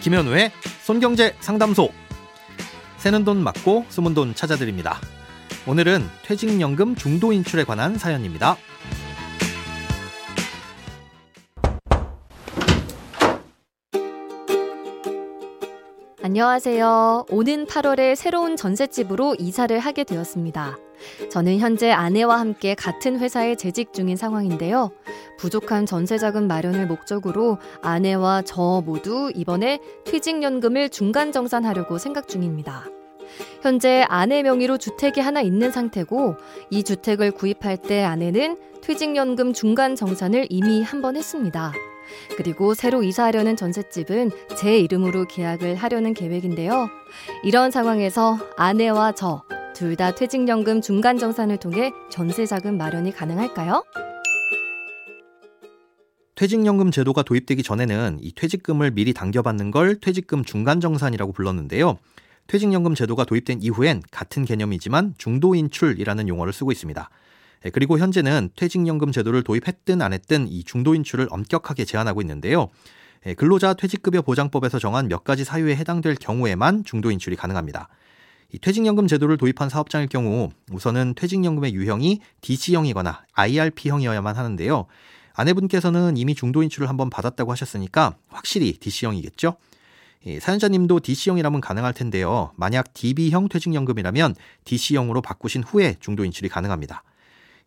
김현우의 손경제 상담소. 새는 돈 맞고 숨은 돈 찾아드립니다. 오늘은 퇴직연금 중도 인출에 관한 사연입니다. 안녕하세요. 오는 8월에 새로운 전셋집으로 이사를 하게 되었습니다. 저는 현재 아내와 함께 같은 회사에 재직 중인 상황인데요. 부족한 전세자금 마련을 목적으로 아내와 저 모두 이번에 퇴직연금을 중간 정산하려고 생각 중입니다. 현재 아내 명의로 주택이 하나 있는 상태고 이 주택을 구입할 때 아내는 퇴직연금 중간 정산을 이미 한 번 했습니다. 그리고 새로 이사하려는 전셋집은 제 이름으로 계약을 하려는 계획인데요. 이런 상황에서 아내와 저 둘 다 퇴직연금 중간 정산을 통해 전세자금 마련이 가능할까요? 퇴직연금 제도가 도입되기 전에는 이 퇴직금을 미리 당겨받는 걸 퇴직금 중간정산이라고 불렀는데요. 퇴직연금 제도가 도입된 이후엔 같은 개념이지만 중도인출이라는 용어를 쓰고 있습니다. 예, 그리고 현재는 퇴직연금 제도를 도입했든 안 했든 이 중도 인출을 엄격하게 제한하고 있는데요. 예, 근로자 퇴직급여 보장법에서 정한 몇 가지 사유에 해당될 경우에만 중도 인출이 가능합니다. 이 퇴직연금 제도를 도입한 사업장일 경우 우선은 퇴직연금의 유형이 DC형이거나 IRP형이어야만 하는데요. 아내분께서는 이미 중도 인출을 한번 받았다고 하셨으니까 확실히 DC형이겠죠? 사연자님도 DC형이라면 가능할 텐데요. 만약 DB형 퇴직연금이라면 DC형으로 바꾸신 후에 중도 인출이 가능합니다.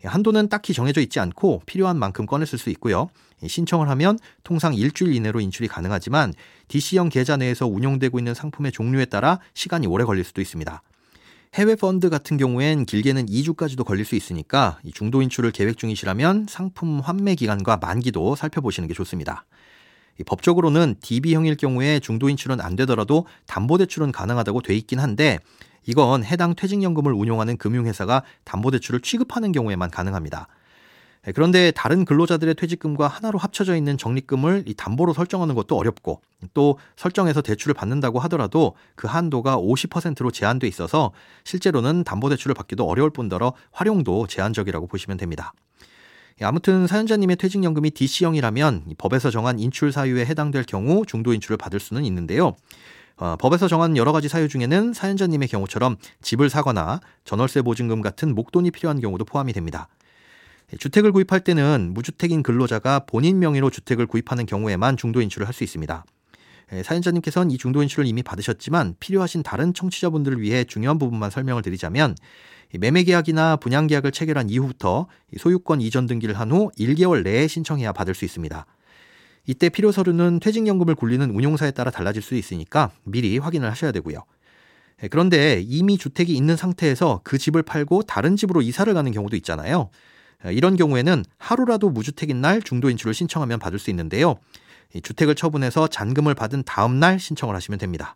한도는 딱히 정해져 있지 않고 필요한 만큼 꺼냈을 수 있고요. 신청을 하면 통상 일주일 이내로 인출이 가능하지만 DC형 계좌 내에서 운용되고 있는 상품의 종류에 따라 시간이 오래 걸릴 수도 있습니다. 해외 펀드 같은 경우엔 길게는 2주까지도 걸릴 수 있으니까 중도 인출을 계획 중이시라면 상품 환매 기간과 만기도 살펴보시는 게 좋습니다. 법적으로는 DB형일 경우에 중도 인출은 안 되더라도 담보 대출은 가능하다고 돼 있긴 한데 이건 해당 퇴직연금을 운용하는 금융회사가 담보대출을 취급하는 경우에만 가능합니다. 예, 그런데 다른 근로자들의 퇴직금과 하나로 합쳐져 있는 적립금을 이 담보로 설정하는 것도 어렵고 또 설정해서 대출을 받는다고 하더라도 그 한도가 50%로 제한돼 있어서 실제로는 담보 대출을 받기도 어려울 뿐더러 활용도 제한적이라고 보시면 됩니다. 예, 아무튼 사연자님의 퇴직연금이 DC형이라면 법에서 정한 인출 사유에 해당될 경우 중도 인출을 받을 수는 있는데요. 어, 법에서 정한 여러 가지 사유 중에는 사연자님의 경우처럼 집을 사거나 전월세 보증금 같은 목돈이 필요한 경우도 포함이 됩니다. 주택을 구입할 때는 무주택인 근로자가 본인 명의로 주택을 구입하는 경우에만 중도 인출을 할 수 있습니다. 사연자님께서는 이 중도 인출을 이미 받으셨지만 필요하신 다른 청취자분들을 위해 중요한 부분만 설명을 드리자면 매매 계약이나 분양 계약을 체결한 이후부터 소유권 이전 등기를 한 후 1개월 내에 신청해야 받을 수 있습니다. 이때 필요 서류는 퇴직연금을 굴리는 운용사에 따라 달라질 수 있으니까 미리 확인을 하셔야 되고요. 예, 그런데 이미 주택이 있는 상태에서 그 집을 팔고 다른 집으로 이사를 가는 경우도 있잖아요. 예, 이런 경우에는 하루라도 무주택인 날 중도 인출을 신청하면 받을 수 있는데요. 주택을 처분해서 잔금을 받은 다음 날 신청을 하시면 됩니다.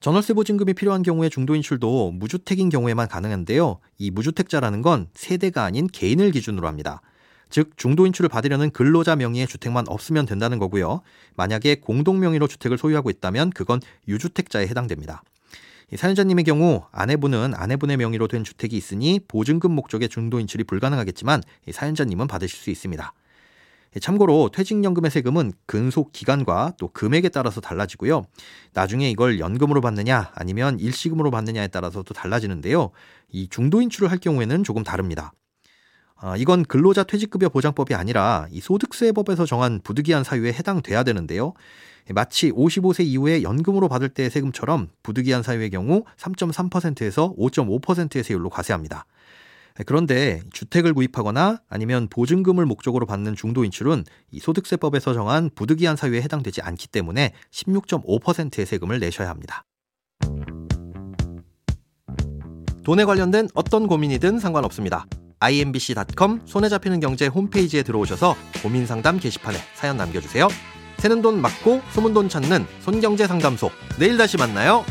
전월세 보증금이 필요한 경우에 중도 인출도 무주택인 경우에만 가능한데요. 이 무주택자라는 건 세대가 아닌 개인을 기준으로 합니다. 즉 중도 인출을 받으려는 근로자 명의의 주택만 없으면 된다는 거고요. 만약에 공동 명의로 주택을 소유하고 있다면 그건 유주택자에 해당됩니다. 사연자님의 경우 아내분은 아내분의 명의로 된 주택이 있으니 보증금 목적의 중도 인출이 불가능하겠지만 사연자님은 받으실 수 있습니다. 참고로 퇴직연금의 세금은 근속 기간과 또 금액에 따라서 달라지고요. 나중에 이걸 연금으로 받느냐 아니면 일시금으로 받느냐에 따라서도 달라지는데요. 이 중도 인출을 할 경우에는 조금 다릅니다. 아, 이건 근로자 퇴직급여 보장법이 아니라 이 소득세법에서 정한 부득이한 사유에 해당돼야 되는데요. 마치 55세 이후에 연금으로 받을 때의 세금처럼 부득이한 사유의 경우 3.3%에서 5.5%의 세율로 과세합니다. 그런데 주택을 구입하거나 아니면 보증금을 목적으로 받는 중도인출은 이 소득세법에서 정한 부득이한 사유에 해당되지 않기 때문에 16.5%의 세금을 내셔야 합니다. 돈에 관련된 어떤 고민이든 상관없습니다. imbc.com 손에 잡히는 경제 홈페이지에 들어오셔서 고민 상담 게시판에 사연 남겨주세요. 새는 돈 맞고 소문 돈 찾는 손경제 상담소. 내일 다시 만나요.